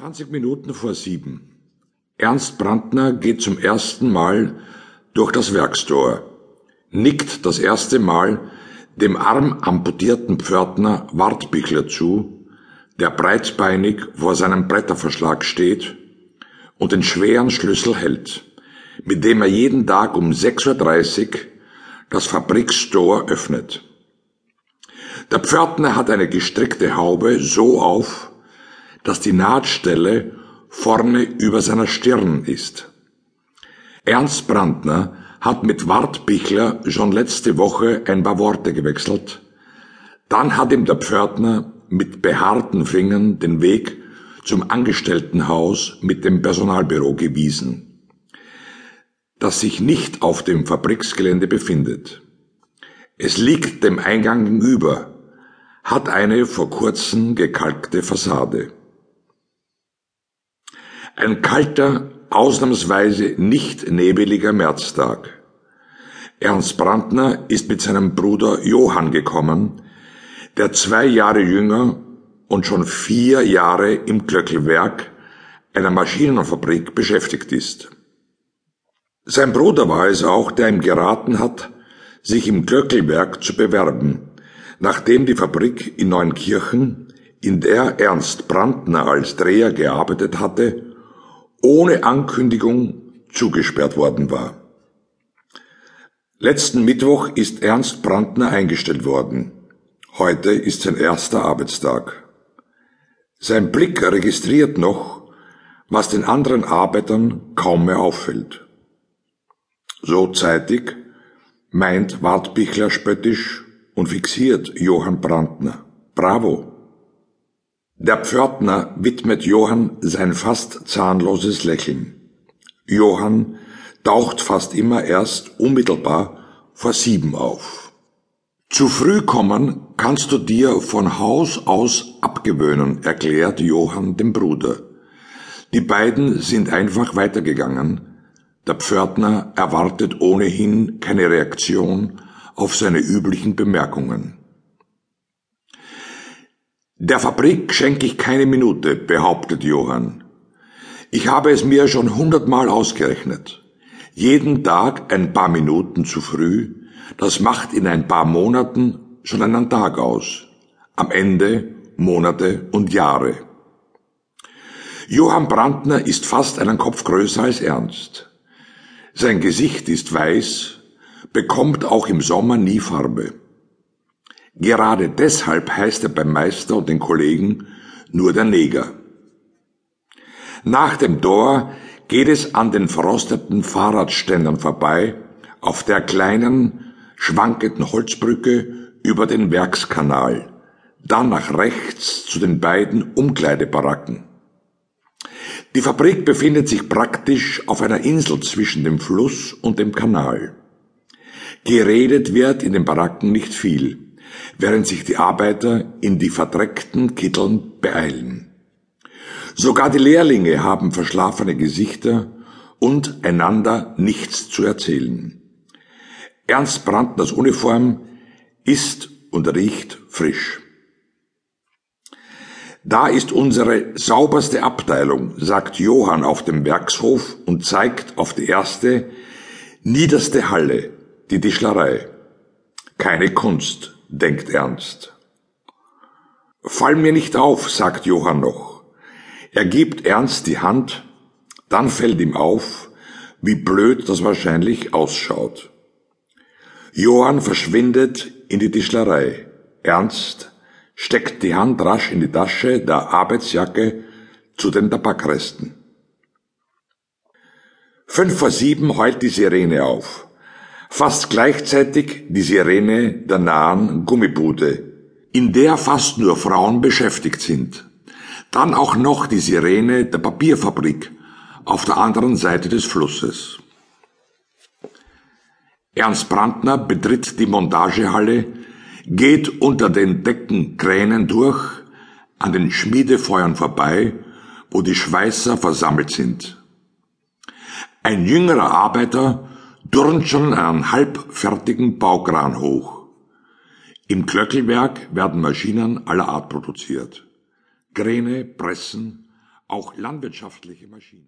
20 Minuten vor sieben. Ernst Brandner geht zum ersten Mal durch das Werkstor, nickt das erste Mal dem arm amputierten Pförtner Wartbichler zu, der breitbeinig vor seinem Bretterverschlag steht und den schweren Schlüssel hält, mit dem er jeden Tag um 6.30 Uhr das Fabrikstor öffnet. Der Pförtner hat eine gestrickte Haube so auf, dass die Nahtstelle vorne über seiner Stirn ist. Ernst Brandner hat mit Wartbichler schon letzte Woche ein paar Worte gewechselt. Dann hat ihm der Pförtner mit behaarten Fingern den Weg zum Angestelltenhaus mit dem Personalbüro gewiesen, das sich nicht auf dem Fabriksgelände befindet. Es liegt dem Eingang gegenüber, hat eine vor kurzem gekalkte Fassade. Ein kalter, ausnahmsweise nicht nebeliger Märztag. Ernst Brandner ist mit seinem Bruder Johann gekommen, der zwei Jahre jünger und schon vier Jahre im Glöckelwerk einer Maschinenfabrik beschäftigt ist. Sein Bruder war es auch, der ihm geraten hat, sich im Glöckelwerk zu bewerben, nachdem die Fabrik in Neunkirchen, in der Ernst Brandner als Dreher gearbeitet hatte, ohne Ankündigung zugesperrt worden war. Letzten Mittwoch ist Ernst Brandner eingestellt worden. Heute ist sein erster Arbeitstag. Sein Blick registriert noch, was den anderen Arbeitern kaum mehr auffällt. So zeitig meint Wartbichler spöttisch und fixiert Johann Brandner. Bravo! Der Pförtner widmet Johann sein fast zahnloses Lächeln. Johann taucht fast immer erst unmittelbar vor sieben auf. Zu früh kommen kannst du dir von Haus aus abgewöhnen, erklärt Johann dem Bruder. Die beiden sind einfach weitergegangen. Der Pförtner erwartet ohnehin keine Reaktion auf seine üblichen Bemerkungen. Der Fabrik schenke ich keine Minute, behauptet Johann. Ich habe es mir schon hundertmal ausgerechnet. Jeden Tag ein paar Minuten zu früh, das macht in ein paar Monaten schon einen Tag aus. Am Ende Monate und Jahre. Johann Brandner ist fast einen Kopf größer als Ernst. Sein Gesicht ist weiß, bekommt auch im Sommer nie Farbe. Gerade deshalb heißt er beim Meister und den Kollegen nur der Neger. Nach dem Tor geht es an den verrosteten Fahrradständern vorbei, auf der kleinen, schwankenden Holzbrücke über den Werkskanal, dann nach rechts zu den beiden Umkleidebaracken. Die Fabrik befindet sich praktisch auf einer Insel zwischen dem Fluss und dem Kanal. Geredet wird in den Baracken nicht viel während sich die Arbeiter in die verdreckten Kitteln beeilen. Sogar die Lehrlinge haben verschlafene Gesichter und einander nichts zu erzählen. Ernst Brandners Uniform ist und riecht frisch. Da ist unsere sauberste Abteilung, sagt Johann auf dem Werkshof und zeigt auf die erste, niederste Halle, die Tischlerei. Keine Kunst, denkt Ernst. Fall mir nicht auf, sagt Johann noch. Er gibt Ernst die Hand, dann fällt ihm auf, wie blöd das wahrscheinlich ausschaut. Johann verschwindet in die Tischlerei. Ernst steckt die Hand rasch in die Tasche der Arbeitsjacke zu den Tabakresten. Fünf vor sieben heult die Sirene auf. Fast gleichzeitig die Sirene der nahen Gummibude, in der fast nur Frauen beschäftigt sind. Dann auch noch die Sirene der Papierfabrik auf der anderen Seite des Flusses. Ernst Brandner betritt die Montagehalle, geht unter den Deckenkränen durch, an den Schmiedefeuern vorbei, wo die Schweißer versammelt sind. Ein jüngerer Arbeiter turnt schon einen halbfertigen Baukran hoch. Im Klöckelwerk werden Maschinen aller Art produziert. Kräne, Pressen, auch landwirtschaftliche Maschinen.